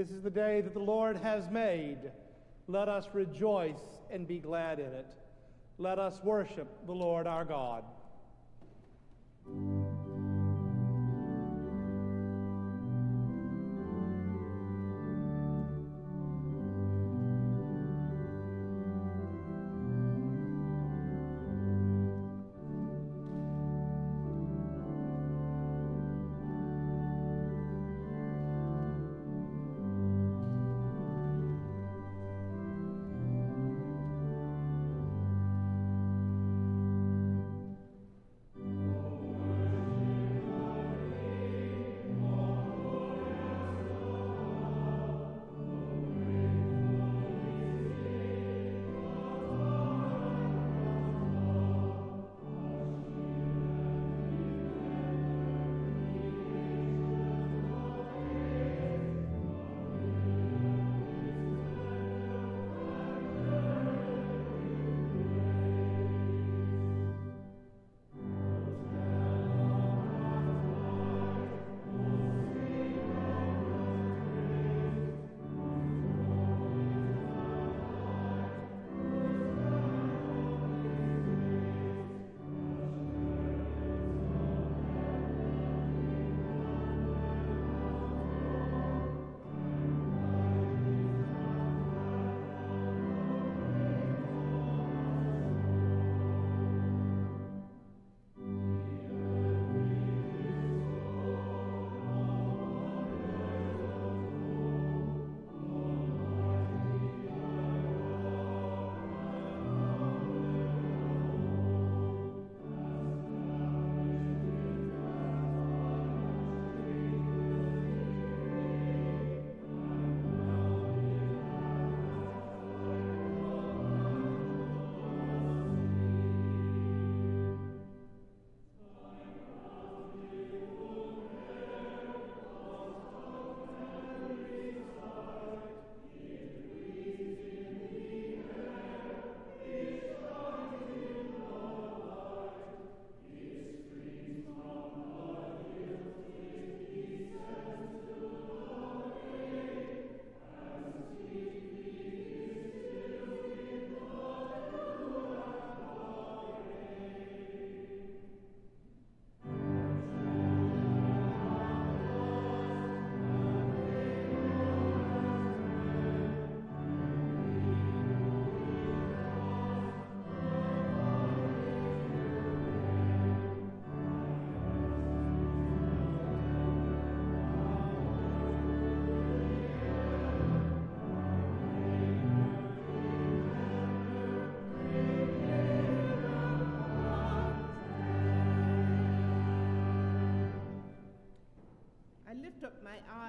This is the day that the Lord has made. Let us rejoice and be glad in it. Let us worship the Lord our God.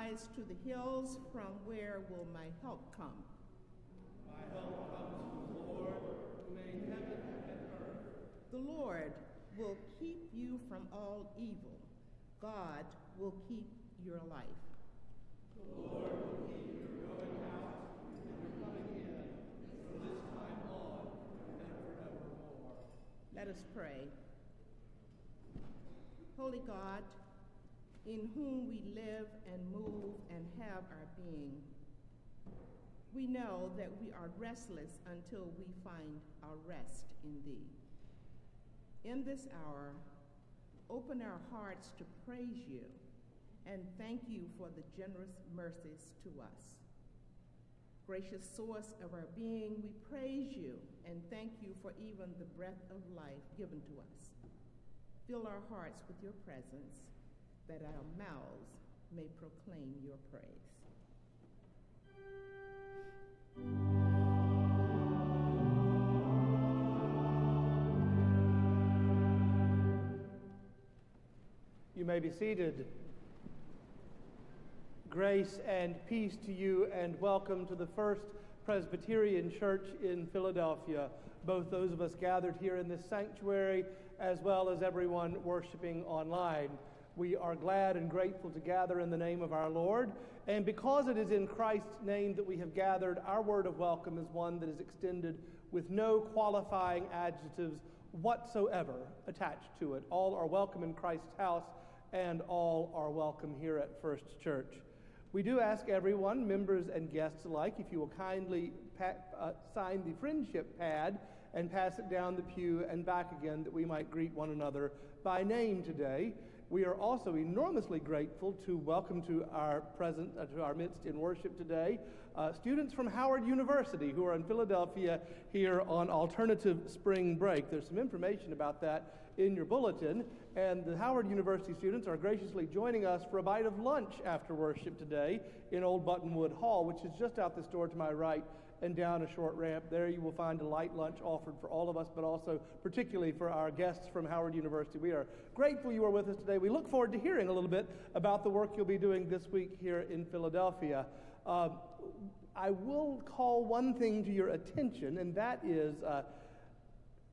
Eyes to the hills, from where will my help come? My help comes from the Lord, who made heaven and earth. The Lord will keep you from all evil. God will keep your life. The Lord will keep your going out and your coming in from this time on and forevermore. Let us pray. Holy God, in whom we live and move and have our being. We know that we are restless until we find our rest in Thee. In this hour, open our hearts to praise You and thank You for the generous mercies to us. Gracious source of our being, we praise You and thank You for even the breath of life given to us. Fill our hearts with Your presence that our mouths may proclaim your praise. You may be seated. Grace and peace to you, and welcome to the First Presbyterian Church in Philadelphia. Both those of us gathered here in this sanctuary, as well as everyone worshiping online. We are glad and grateful to gather in the name of our Lord. And because it is in Christ's name that we have gathered, our word of welcome is one that is extended with no qualifying adjectives whatsoever attached to it. All are welcome in Christ's house, and all are welcome here at First Church. We do ask everyone, members and guests alike, if you will kindly uh, sign the friendship pad and pass it down the pew and back again that we might greet one another by name today. We are also enormously grateful to welcome to our present uh, to our midst in worship today uh, students from Howard University who are in Philadelphia here on alternative spring break. There's some information about that in your bulletin, and the Howard University students are graciously joining us for a bite of lunch after worship today in Old Buttonwood Hall, which is just out this door to my right and down a short ramp. There you will find a light lunch offered for all of us, but also particularly for our guests from Howard University. We are grateful you are with us today. We look forward to hearing a little bit about the work you'll be doing this week here in Philadelphia. Uh, I will call one thing to your attention, and that is. Uh,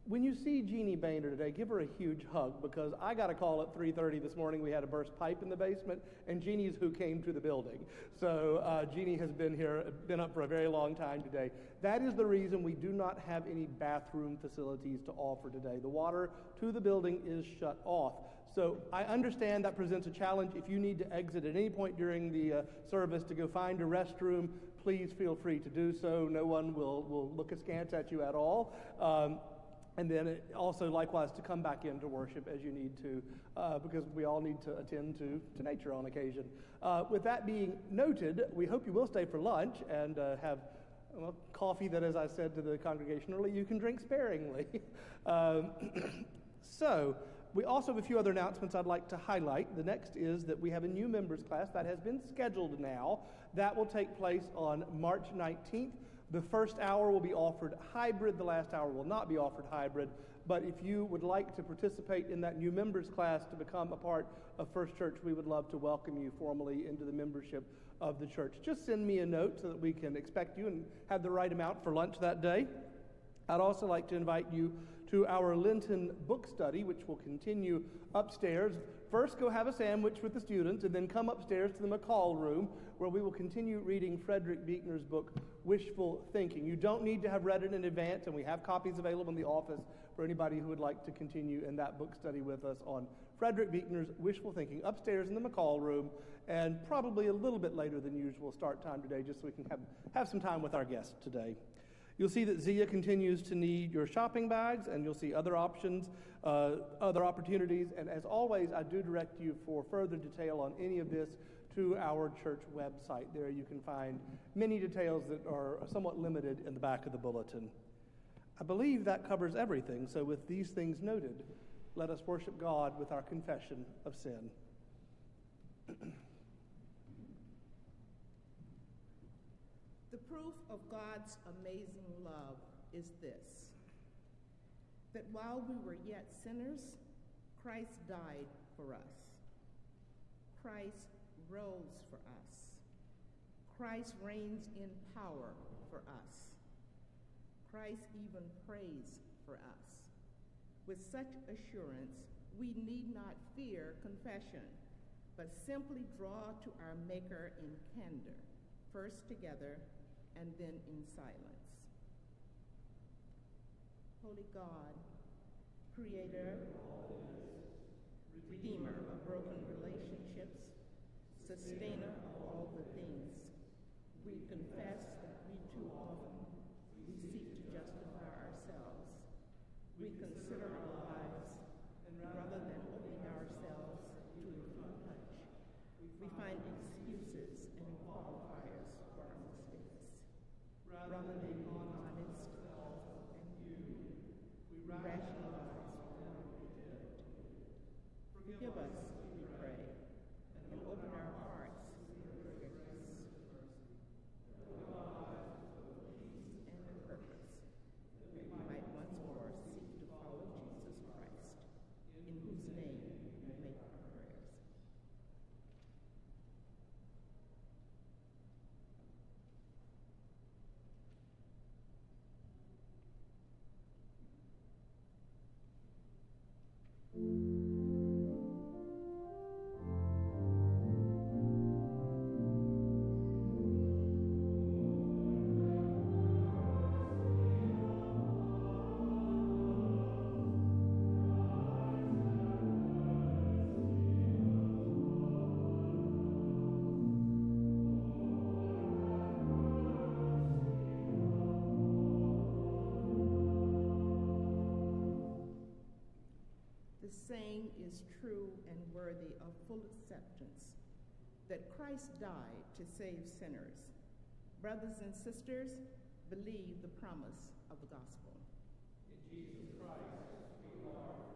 when you see Jeannie Boehner today, give her a huge hug because I got a call at 3:30 this morning. We had a burst pipe in the basement, and Jeannie's who came to the building. So uh, Jeannie has been here, been up for a very long time today. That is the reason we do not have any bathroom facilities to offer today. The water to the building is shut off. So I understand that presents a challenge. If you need to exit at any point during the uh, service to go find a restroom, please feel free to do so. No one will, will look askance at you at all. Um, and then also likewise to come back into worship as you need to, uh, because we all need to attend to, to nature on occasion. Uh, with that being noted, we hope you will stay for lunch and uh, have well, coffee that, as I said to the congregation earlier, you can drink sparingly. um, so, we also have a few other announcements I'd like to highlight. The next is that we have a new members class that has been scheduled now. That will take place on March 19th. The first hour will be offered hybrid, the last hour will not be offered hybrid. But if you would like to participate in that new members class to become a part of First Church, we would love to welcome you formally into the membership of the church. Just send me a note so that we can expect you and have the right amount for lunch that day. I'd also like to invite you to our Lenten book study, which will continue upstairs. First, go have a sandwich with the students, and then come upstairs to the McCall room, where we will continue reading Frederick Buechner's book, Wishful Thinking. You don't need to have read it in advance, and we have copies available in the office for anybody who would like to continue in that book study with us on Frederick Buechner's Wishful Thinking upstairs in the McCall room, and probably a little bit later than usual start time today, just so we can have, have some time with our guests today. You'll see that Zia continues to need your shopping bags, and you'll see other options, uh, other opportunities. And as always, I do direct you for further detail on any of this to our church website. There you can find many details that are somewhat limited in the back of the bulletin. I believe that covers everything. So, with these things noted, let us worship God with our confession of sin. the proof of God's amazing love is this that while we were yet sinners, Christ died for us. Christ rose for us. Christ reigns in power for us. Christ even prays for us. With such assurance, we need not fear confession, but simply draw to our Maker in candor, first together and then in silence. Holy God, creator, redeemer of broken relationships, sustainer of all the things, we confess that we too often is true and worthy of full acceptance that Christ died to save sinners. Brothers and sisters, believe the promise of the gospel. In Jesus Christ.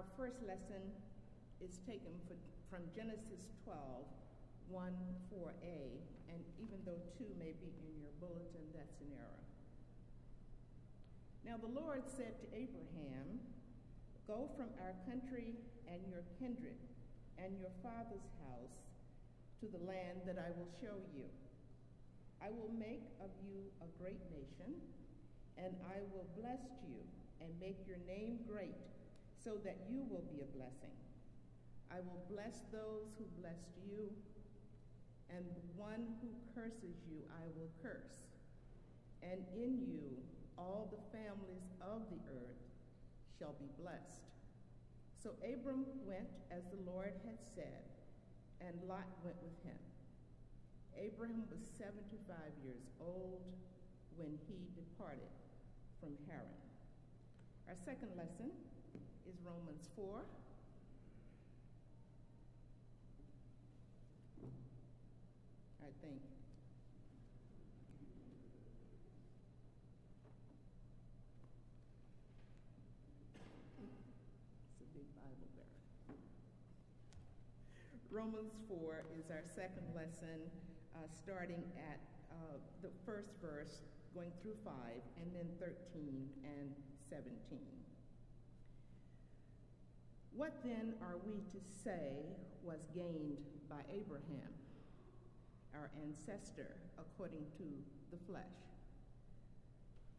Our first lesson is taken for, from Genesis 12, 1, 4a, and even though 2 may be in your bulletin, that's an error. Now the Lord said to Abraham, Go from our country and your kindred and your father's house to the land that I will show you. I will make of you a great nation, and I will bless you and make your name great so that you will be a blessing. I will bless those who blessed you, and one who curses you I will curse. And in you all the families of the earth shall be blessed. So Abram went as the Lord had said, and Lot went with him. Abraham was 75 years old when he departed from Haran. Our second lesson is Romans 4. I think. It's a big Bible there. Romans 4 is our second lesson, uh, starting at uh, the first verse, going through 5, and then 13 and 17. What then are we to say was gained by Abraham, our ancestor, according to the flesh?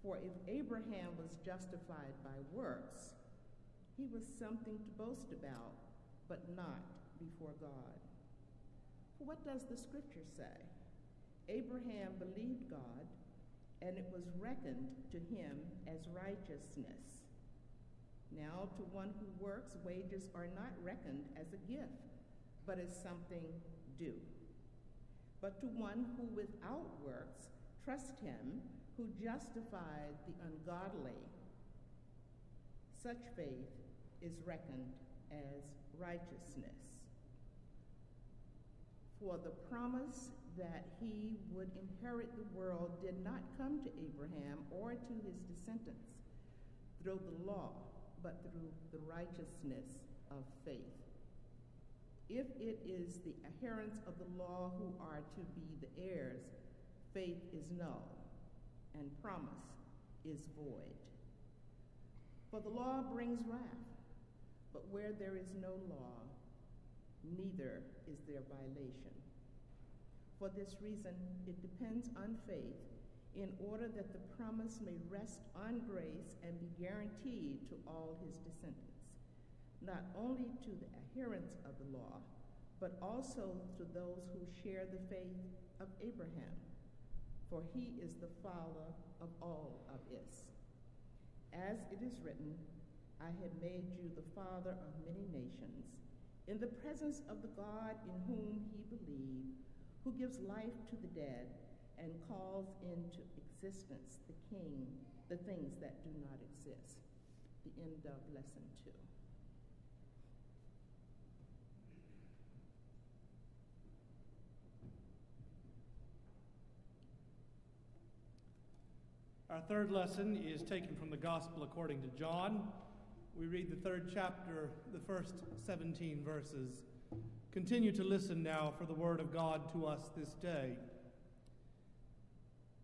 For if Abraham was justified by works, he was something to boast about, but not before God. For what does the scripture say? Abraham believed God, and it was reckoned to him as righteousness. Now, to one who works, wages are not reckoned as a gift, but as something due. But to one who without works trust him who justified the ungodly, such faith is reckoned as righteousness. For the promise that he would inherit the world did not come to Abraham or to his descendants through the law but through the righteousness of faith. If it is the adherents of the law who are to be the heirs, faith is null and promise is void. For the law brings wrath, but where there is no law, neither is there violation. For this reason, it depends on faith in order that the promise may rest on grace and be guaranteed to all his descendants not only to the adherents of the law, but also to those who share the faith of Abraham, for he is the father of all of us. As it is written, I have made you the father of many nations, in the presence of the God in whom he believed, who gives life to the dead and calls into existence the king, the things that do not exist. The end of lesson two. Our third lesson is taken from the Gospel according to John. We read the third chapter, the first 17 verses. Continue to listen now for the word of God to us this day.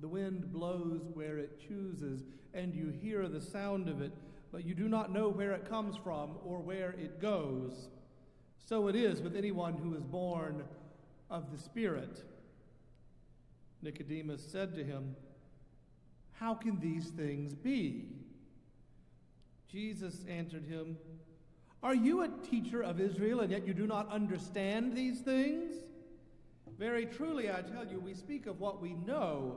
The wind blows where it chooses, and you hear the sound of it, but you do not know where it comes from or where it goes. So it is with anyone who is born of the Spirit. Nicodemus said to him, How can these things be? Jesus answered him, Are you a teacher of Israel, and yet you do not understand these things? Very truly, I tell you, we speak of what we know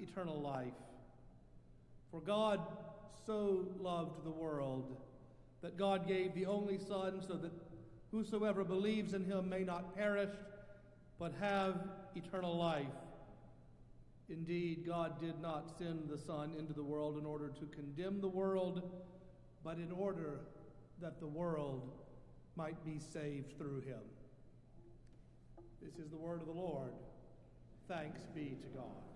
eternal life. For God so loved the world that God gave the only Son, so that whosoever believes in him may not perish, but have eternal life. Indeed, God did not send the Son into the world in order to condemn the world, but in order that the world might be saved through him. This is the word of the Lord. Thanks be to God.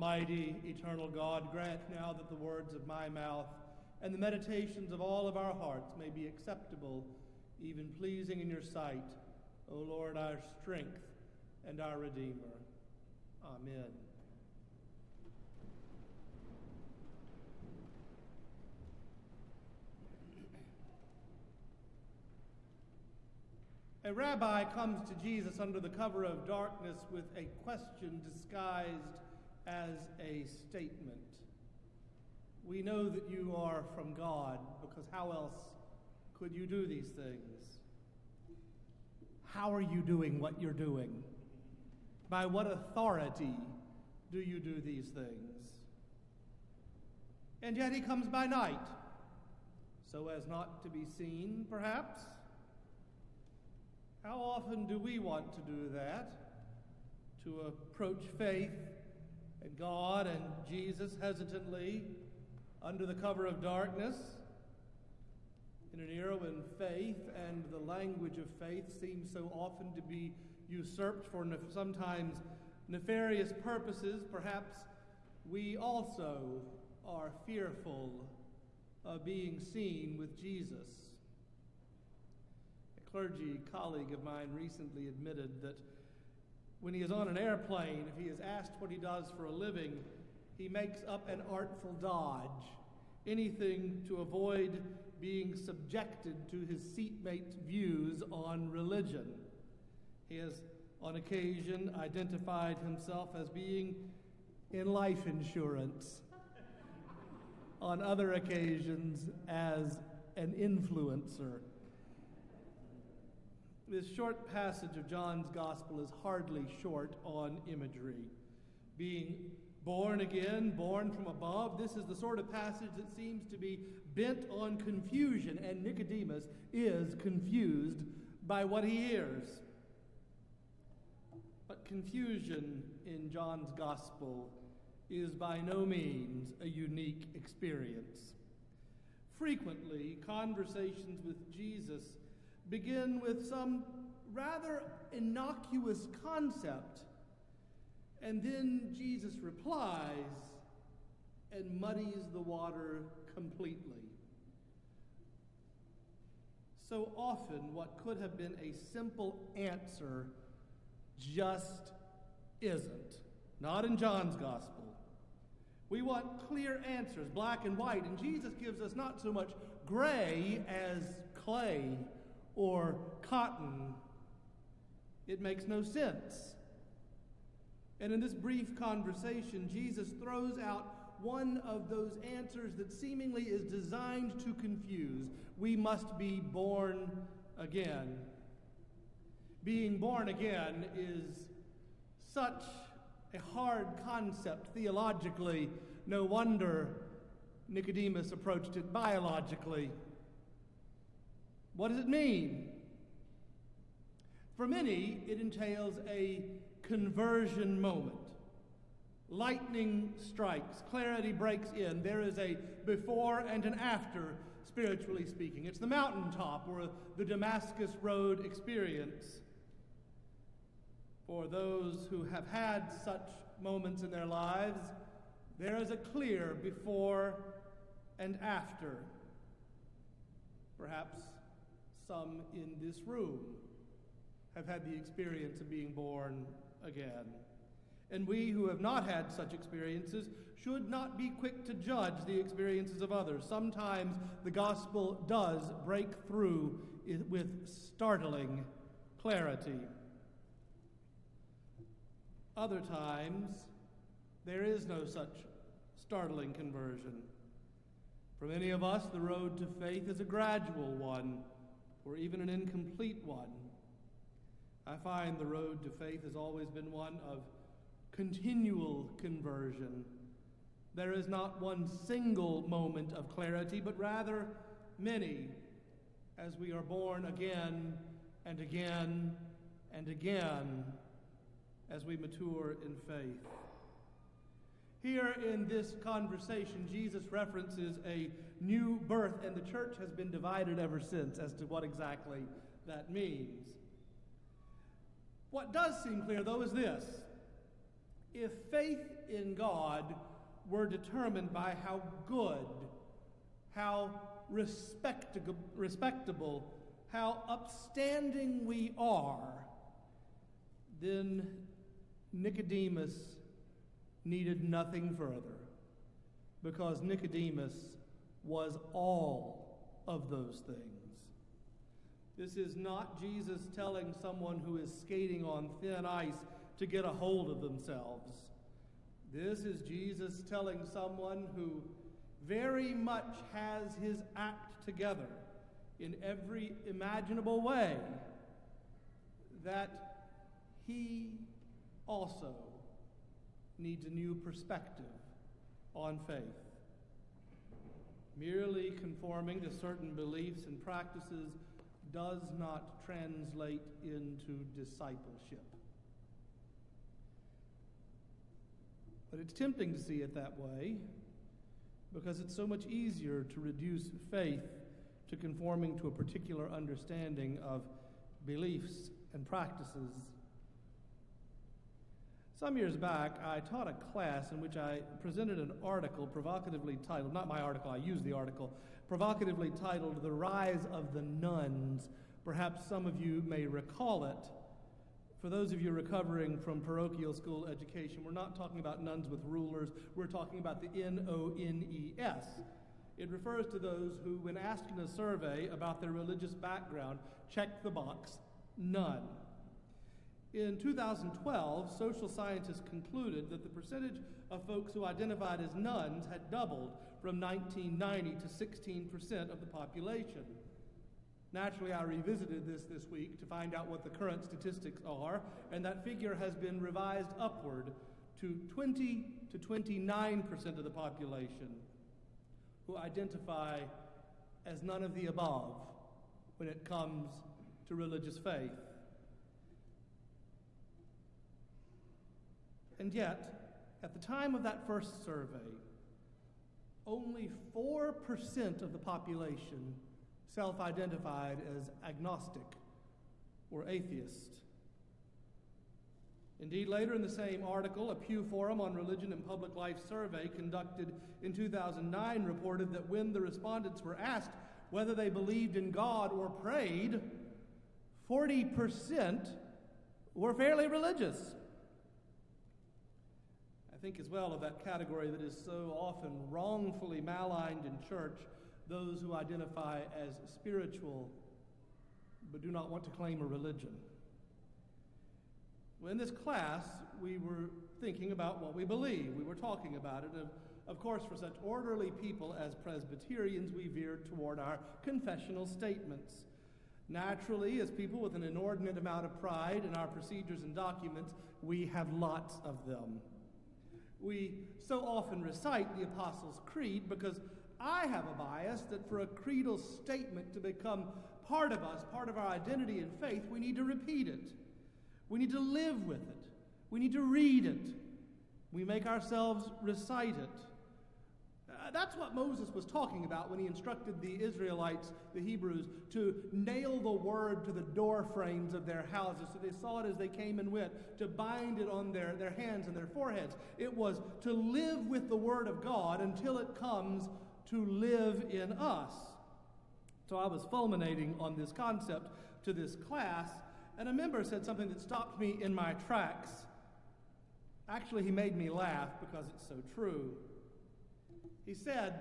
Almighty, eternal God, grant now that the words of my mouth and the meditations of all of our hearts may be acceptable, even pleasing in your sight, O Lord, our strength and our Redeemer. Amen. A rabbi comes to Jesus under the cover of darkness with a question disguised as a statement. We know that you are from God, because how else could you do these things? How are you doing what you're doing? By what authority do you do these things? And yet he comes by night, so as not to be seen, perhaps. How often do we want to do that? To approach faith and God and Jesus hesitantly under the cover of darkness? In an era when faith and the language of faith seem so often to be usurped for sometimes nefarious purposes, perhaps we also are fearful of being seen with Jesus A clergy colleague of mine recently admitted that when he is on an airplane, if he is asked what he does for a living, he makes up an artful dodge, anything to avoid being subjected to his seatmate's views on religion. He has, on occasion, identified himself as being in life insurance, on other occasions, as an influencer. This short passage of John's Gospel is hardly short on imagery. Being born again, born from above, this is the sort of passage that seems to be bent on confusion, and Nicodemus is confused by what he hears. But confusion in John's Gospel is by no means a unique experience. Frequently, conversations with Jesus begin with some rather innocuous concept, and then Jesus replies and muddies the water completely. So often, what could have been a simple answer just isn't. Not in John's gospel. We want clear answers, black and white, and Jesus gives us not so much gray as clay or cotton. It makes no sense. And in this brief conversation, Jesus throws out one of those answers that seemingly is designed to confuse. We must be born again. Being born again is such a hard concept theologically. No wonder Nicodemus approached it biologically. What does it mean? For many, it entails a conversion moment. Lightning strikes, clarity breaks in. There is a before and an after, spiritually speaking. It's the mountaintop or the Damascus Road experience. For those who have had such moments in their lives, there is a clear before and after. Perhaps some in this room have had the experience of being born again. And we who have not had such experiences should not be quick to judge the experiences of others. Sometimes the gospel does break through with startling clarity. Other times, there is no such startling conversion. For many of us, the road to faith is a gradual one or even an incomplete one. I find the road to faith has always been one of continual conversion. There is not one single moment of clarity, but rather many as we are born again and again and again as we mature in faith. Here in this conversation, Jesus references a new birth, and the church has been divided ever since as to what exactly that means. What does seem clear, though, is this if faith in God were determined by how good, how respectable, how upstanding we are, then Nicodemus needed nothing further because Nicodemus was all of those things. This is not Jesus telling someone who is skating on thin ice to get a hold of themselves. This is Jesus telling someone who very much has his act together in every imaginable way that he also needs a new perspective on faith. Merely conforming to certain beliefs and practices does not translate into discipleship. But it's tempting to see it that way because it's so much easier to reduce faith to conforming to a particular understanding of beliefs and practices. Some years back, I taught a class in which I presented an article provocatively titled, not my article, I used the article, provocatively titled The Rise of the Nones. Perhaps some of you may recall it. For those of you recovering from parochial school education, we're not talking about nuns with rulers, we're talking about the N O N E S. It refers to those who, when asked in a survey about their religious background, check the box none. In 2012, social scientists concluded that the percentage of folks who identified as nones had doubled from 1990 to 16% of the population. Naturally, I revisited this this week to find out what the current statistics are, and that figure has been revised upward to 20 to 29% of the population who identify as none of the above when it comes to religious faith. And yet, at the time of that first survey, only 4% of the population self identified as agnostic or atheist. Indeed, later in the same article, a Pew Forum on Religion and Public Life survey conducted in 2009 reported that when the respondents were asked whether they believed in God or prayed, 40% were fairly religious. Think as well of that category that is so often wrongfully maligned in church those who identify as spiritual but do not want to claim a religion. Well, in this class, we were thinking about what we believe. We were talking about it. Of course, for such orderly people as Presbyterians, we veered toward our confessional statements. Naturally, as people with an inordinate amount of pride in our procedures and documents, we have lots of them. We so often recite the Apostles' Creed because I have a bias that for a creedal statement to become part of us, part of our identity and faith, we need to repeat it. We need to live with it. We need to read it. We make ourselves recite it. That's what Moses was talking about when he instructed the Israelites, the Hebrews, to nail the word to the door frames of their houses so they saw it as they came and went, to bind it on their, their hands and their foreheads. It was to live with the word of God until it comes to live in us. So I was fulminating on this concept to this class, and a member said something that stopped me in my tracks. Actually, he made me laugh because it's so true. He said,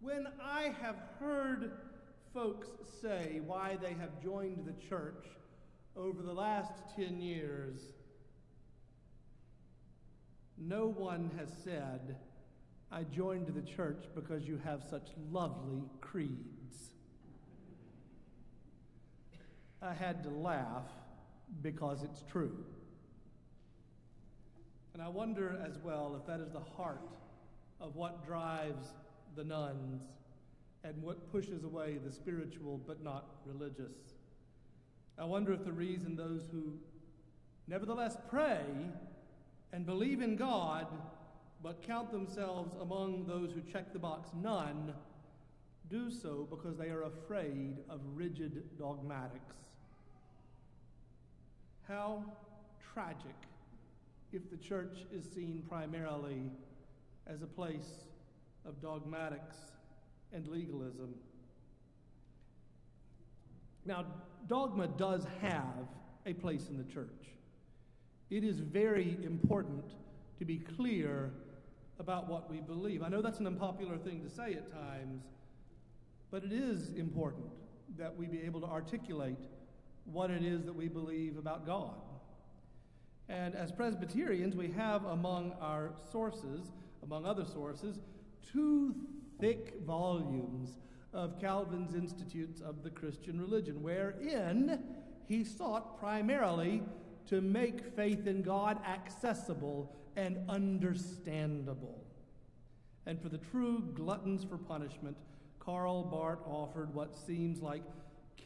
When I have heard folks say why they have joined the church over the last 10 years, no one has said, I joined the church because you have such lovely creeds. I had to laugh because it's true. And I wonder as well if that is the heart of what drives the nones and what pushes away the spiritual but not religious. I wonder if the reason those who nevertheless pray and believe in God but count themselves among those who check the box none, do so because they are afraid of rigid dogmatics. How tragic if the church is seen primarily as a place of dogmatics and legalism. Now, dogma does have a place in the church. It is very important to be clear about what we believe. I know that's an unpopular thing to say at times, but it is important that we be able to articulate what it is that we believe about God. And as Presbyterians, we have among our sources, among other sources, two thick volumes of Calvin's Institutes of the Christian Religion, wherein he sought primarily to make faith in God accessible and understandable. And for the true gluttons for punishment, Karl Barth offered what seems like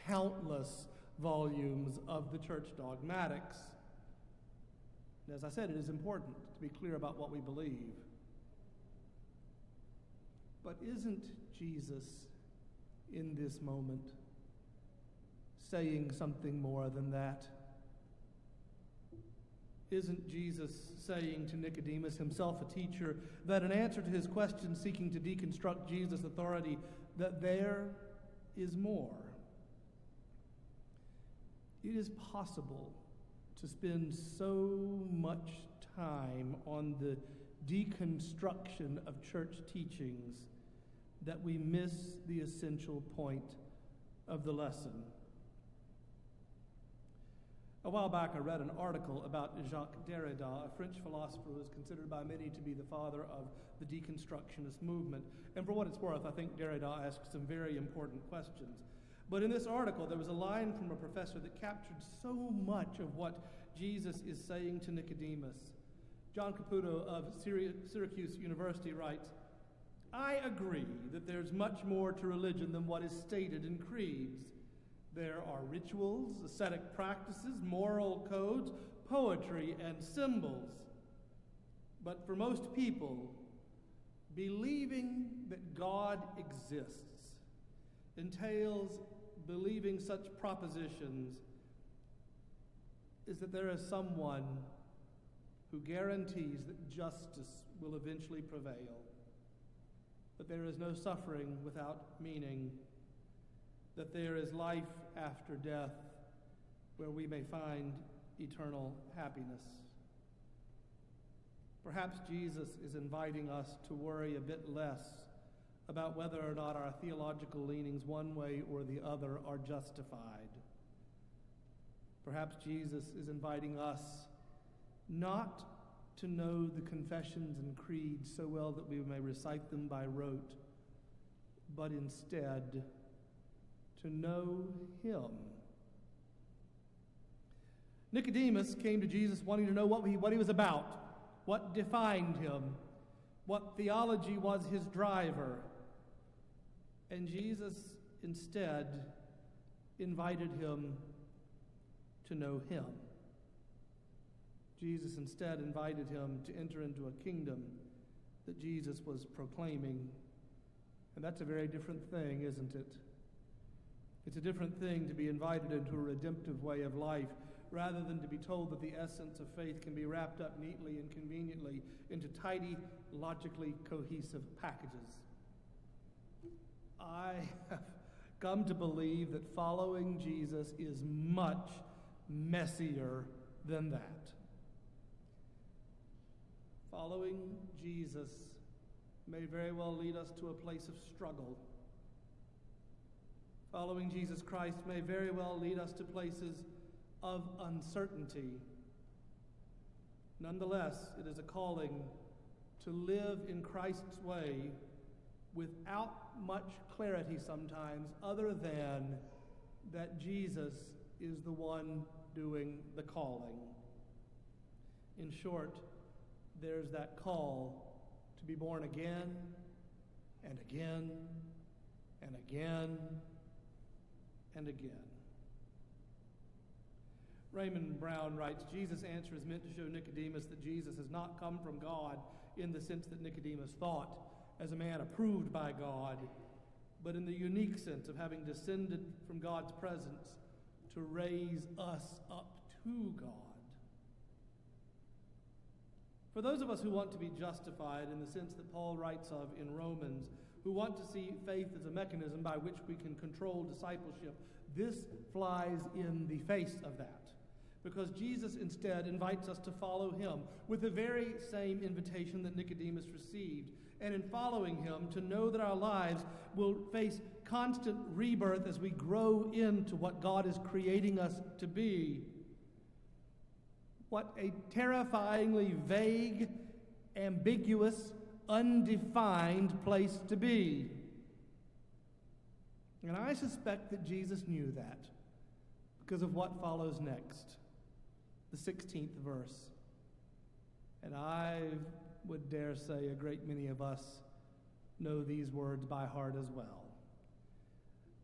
countless volumes of the church dogmatics. And as I said, it is important to be clear about what we believe. But isn't Jesus in this moment saying something more than that? Isn't Jesus saying to Nicodemus, himself a teacher, that in answer to his question seeking to deconstruct Jesus' authority, that there is more? It is possible to spend so much time on the deconstruction of church teachings that we miss the essential point of the lesson. A while back, I read an article about Jacques Derrida, a French philosopher who is considered by many to be the father of the deconstructionist movement. And for what it's worth, I think Derrida asked some very important questions. But in this article, there was a line from a professor that captured so much of what Jesus is saying to Nicodemus. John Caputo of Syracuse University writes I agree that there's much more to religion than what is stated in creeds. There are rituals, ascetic practices, moral codes, poetry, and symbols. But for most people, believing that God exists entails believing such propositions is that there is someone who guarantees that justice will eventually prevail, that there is no suffering without meaning that there is life after death where we may find eternal happiness. Perhaps Jesus is inviting us to worry a bit less about whether or not our theological leanings, one way or the other, are justified. Perhaps Jesus is inviting us not to know the confessions and creeds so well that we may recite them by rote, but instead to know him. Nicodemus came to Jesus wanting to know what he, what he was about, what defined him, what theology was his driver. And Jesus instead invited him to know him. Jesus instead invited him to enter into a kingdom that Jesus was proclaiming. And that's a very different thing, isn't it? It's a different thing to be invited into a redemptive way of life rather than to be told that the essence of faith can be wrapped up neatly and conveniently into tidy, logically cohesive packages. I have come to believe that following Jesus is much messier than that. Following Jesus may very well lead us to a place of struggle Following Jesus Christ may very well lead us to places of uncertainty. Nonetheless, it is a calling to live in Christ's way without much clarity sometimes, other than that Jesus is the one doing the calling. In short, there's that call to be born again and again and again and again. Raymond Brown writes Jesus' answer is meant to show Nicodemus that Jesus has not come from God in the sense that Nicodemus thought as a man approved by God, but in the unique sense of having descended from God's presence to raise us up to God. For those of us who want to be justified in the sense that Paul writes of in Romans, who want to see faith as a mechanism by which we can control discipleship, this flies in the face of that. because Jesus instead invites us to follow him with the very same invitation that Nicodemus received. And in following him, to know that our lives will face constant rebirth as we grow into what God is creating us to be. What a terrifyingly vague, ambiguous, undefined place to be. And I suspect that Jesus knew that because of what follows next the 16th verse. And I would dare say a great many of us know these words by heart as well.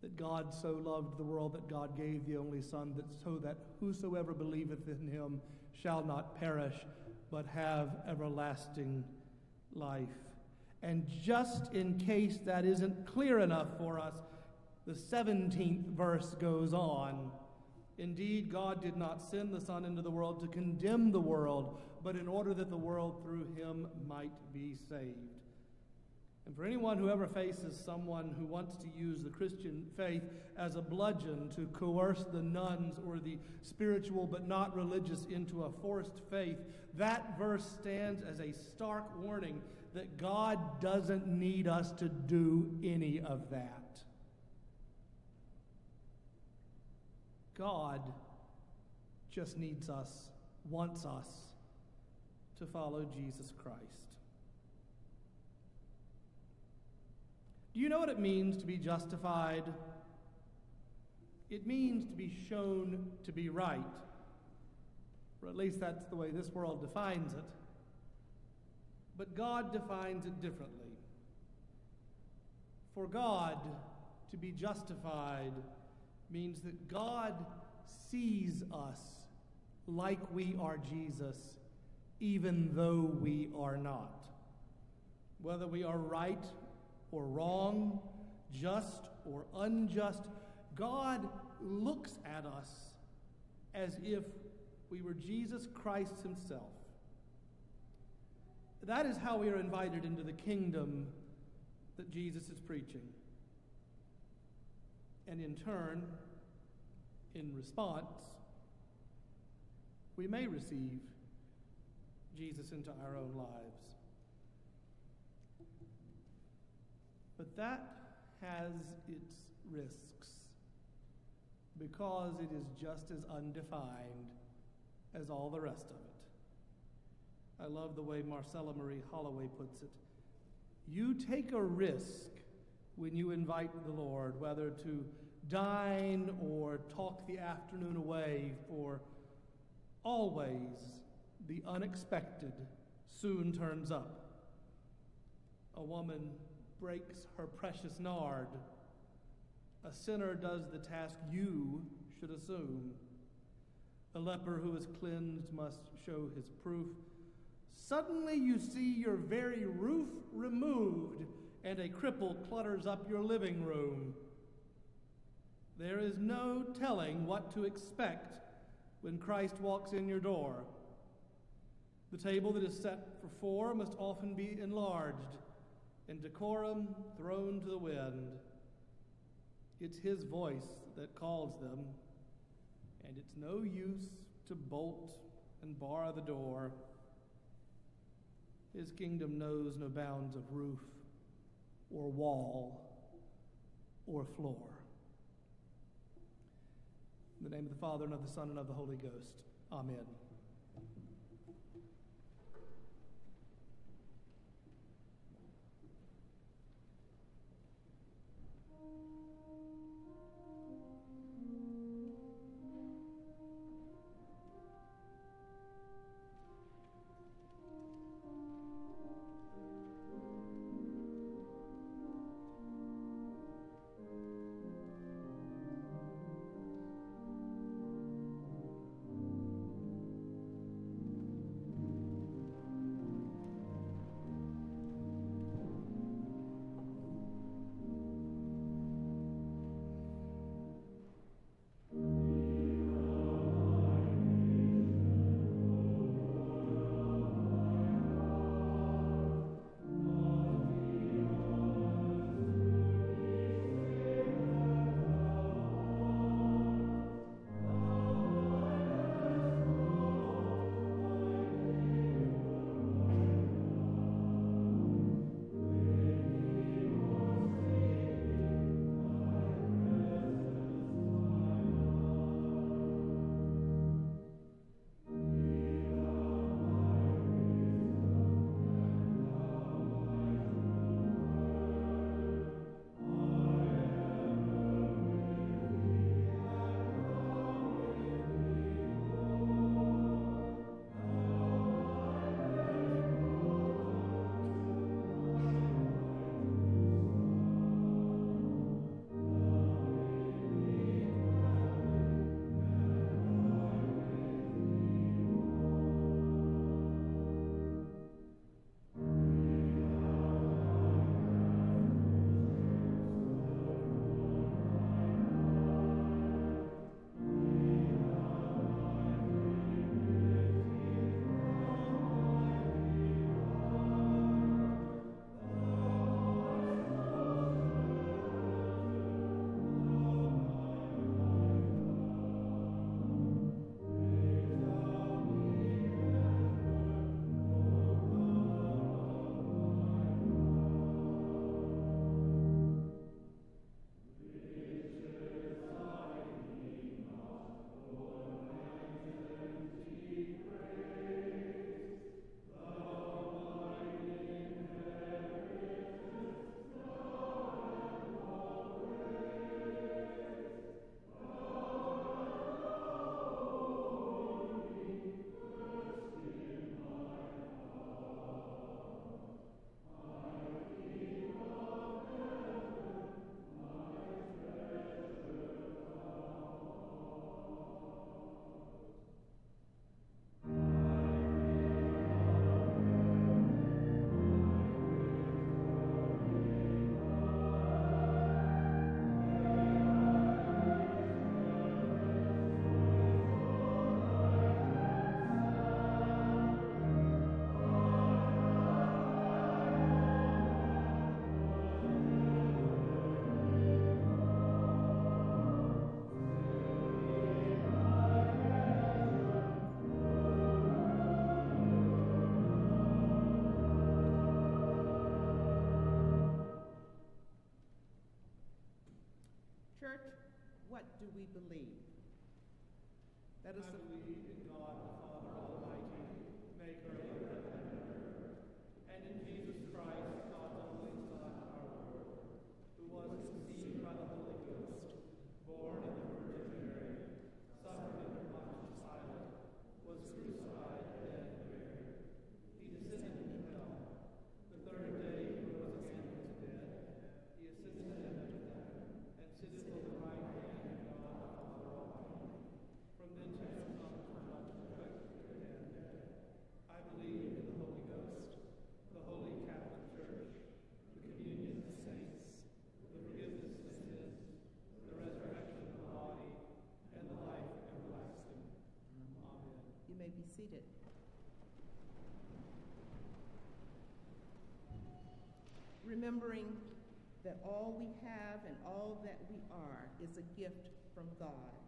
That God so loved the world that God gave the only Son, that so that whosoever believeth in him shall not perish, but have everlasting life. And just in case that isn't clear enough for us, the 17th verse goes on. Indeed, God did not send the Son into the world to condemn the world, but in order that the world through him might be saved. And for anyone who ever faces someone who wants to use the Christian faith as a bludgeon to coerce the nones or the spiritual but not religious into a forced faith, that verse stands as a stark warning that God doesn't need us to do any of that. God just needs us, wants us to follow Jesus Christ. Do you know what it means to be justified? It means to be shown to be right. Or at least that's the way this world defines it. But God defines it differently. For God to be justified means that God sees us like we are Jesus, even though we are not. Whether we are right or wrong, just or unjust, God looks at us as if we were Jesus Christ Himself. That is how we are invited into the kingdom that Jesus is preaching. And in turn, in response, we may receive Jesus into our own lives. But that has its risks because it is just as undefined as all the rest of it. I love the way Marcella Marie Holloway puts it. You take a risk when you invite the Lord, whether to dine or talk the afternoon away, for always the unexpected soon turns up. A woman breaks her precious nard. A sinner does the task you should assume. A leper who is cleansed must show his proof. Suddenly you see your very roof removed and a cripple clutters up your living room. There is no telling what to expect when Christ walks in your door. The table that is set for four must often be enlarged and decorum thrown to the wind. It's his voice that calls them, and it's no use to bolt and bar the door. His kingdom knows no bounds of roof or wall or floor. In the name of the Father, and of the Son, and of the Holy Ghost. Amen. Church, what do we believe? That is. I believe in God the Father Almighty, maker of heaven and earth, and in Jesus Christ, God's only Son, our Lord, who was conceived by the Holy Ghost, born of the Virgin Mary, suffered under Pontius Pilate, was crucified, dead, and buried. He descended into hell. The third day he rose again from the dead. He ascended into heaven, and sitteth on the right hand of God the Father Almighty. From thence he shall come to judge the quick and the dead. I believe in the Holy Ghost, the Holy Catholic Church, the communion of saints, the forgiveness of sins, the resurrection of the body, and the life everlasting. Amen. You may be seated. Remembering that all we have and all that we are is a gift from God.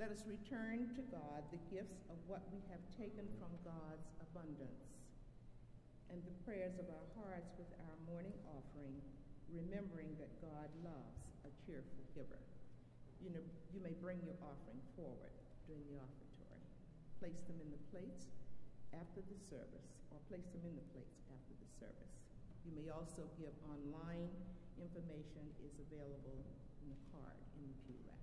Let us return to God the gifts of what we have taken from God's abundance and the prayers of our hearts with our morning offering, remembering that God loves a cheerful giver. You, know, you may bring your offering forward during the offertory. Place them in the plates after the service, or place them in the plates after the service. You may also give online. Information is available in the card in the pew rack.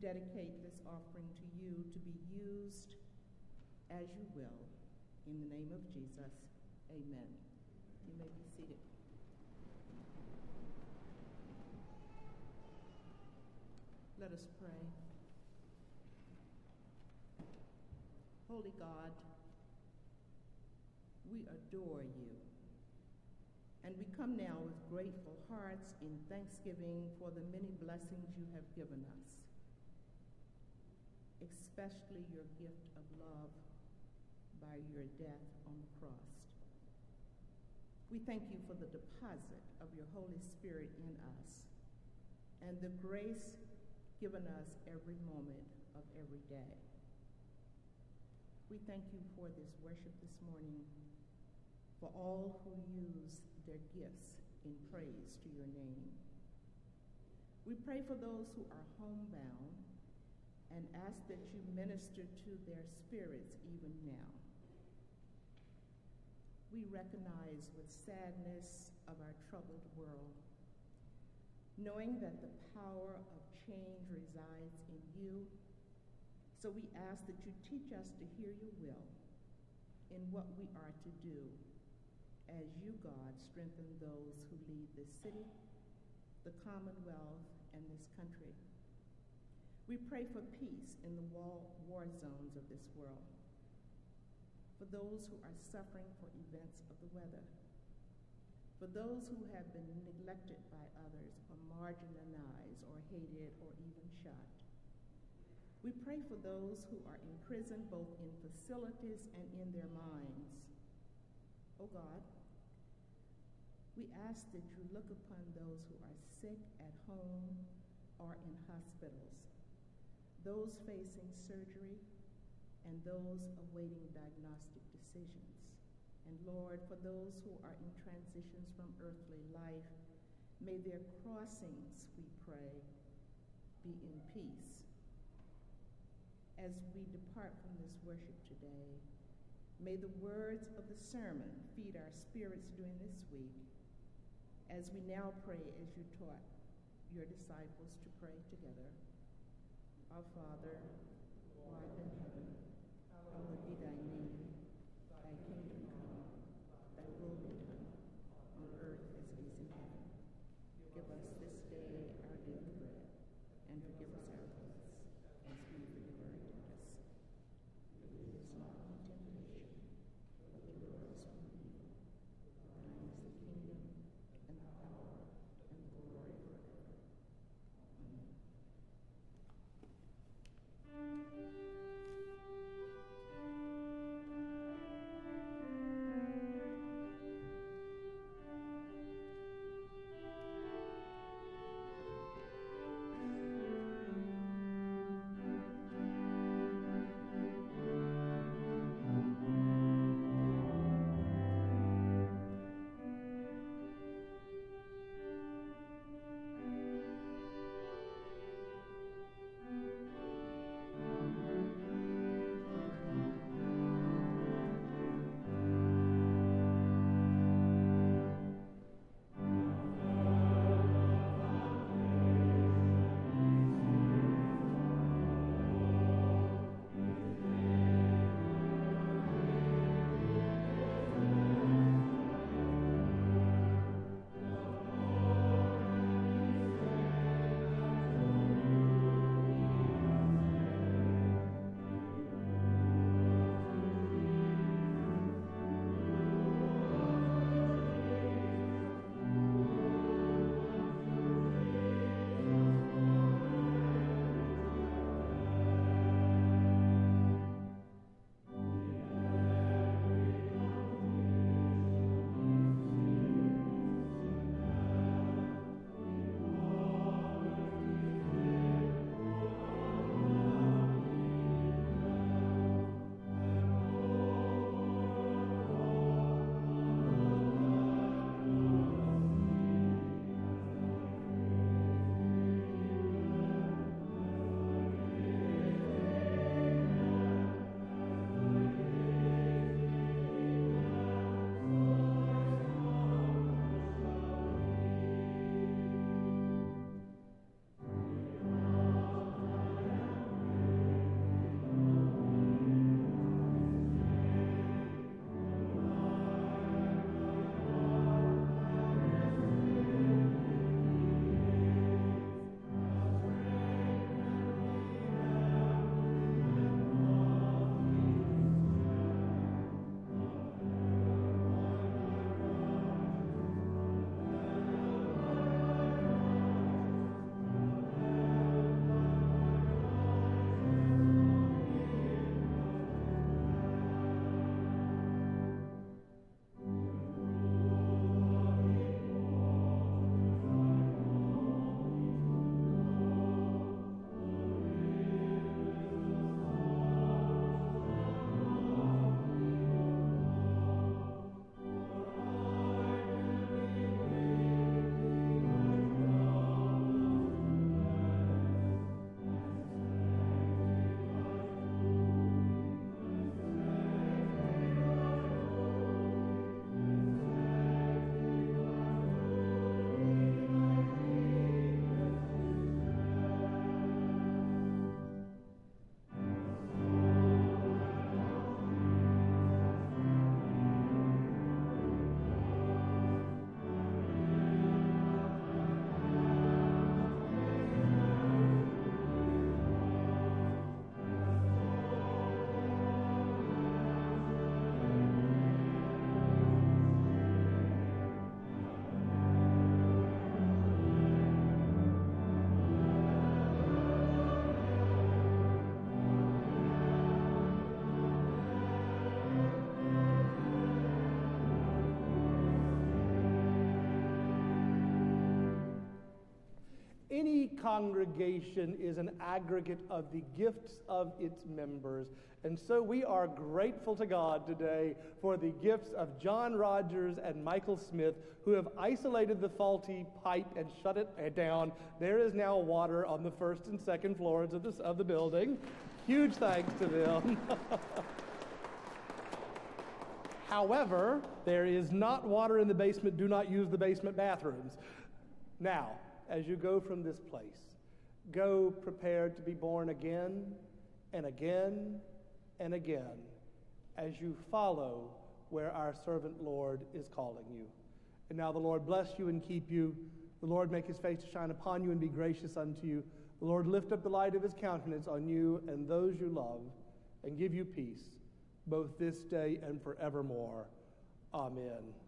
Dedicate this offering to you to be used as you will. In the name of Jesus, amen. You may be seated. Let us pray. Holy God, we adore you. And we come now with grateful hearts in thanksgiving for the many blessings you have given us, especially your gift of love by your death on the cross. We thank you for the deposit of your Holy Spirit in us and the grace given us every moment of every day. We thank you for this worship this morning, for all who use their gifts in praise to your name. We pray for those who are homebound and ask that you minister to their spirits even now. We recognize with sadness of our troubled world, knowing that the power of change resides in you. So we ask that you teach us to hear your will in what we are to do as you, God, strengthen those who lead this city, the Commonwealth, and this country. We pray for peace in the war zones of this world for those who are suffering for events of the weather, for those who have been neglected by others or marginalized or hated or even shot. We pray for those who are imprisoned both in facilities and in their minds. Oh God, we ask that you look upon those who are sick at home or in hospitals, those facing surgery, and those awaiting diagnostic decisions. And Lord, for those who are in transitions from earthly life, may their crossings, we pray, be in peace. As we depart from this worship today, may the words of the sermon feed our spirits during this week as we now pray as you taught your disciples to pray together. Our Father, who art in heaven, hallowed be thy name. Any congregation is an aggregate of the gifts of its members. And so we are grateful to God today for the gifts of John Rogers and Michael Smith, who have isolated the faulty pipe and shut it down. There is now water on the first and second floors of, this, of the building. Huge thanks to them. However, there is not water in the basement. Do not use the basement bathrooms. Now, as you go from this place, go prepared to be born again and again and again as you follow where our servant Lord is calling you. And now the Lord bless you and keep you. The Lord make his face to shine upon you and be gracious unto you. The Lord lift up the light of his countenance on you and those you love and give you peace both this day and forevermore. Amen.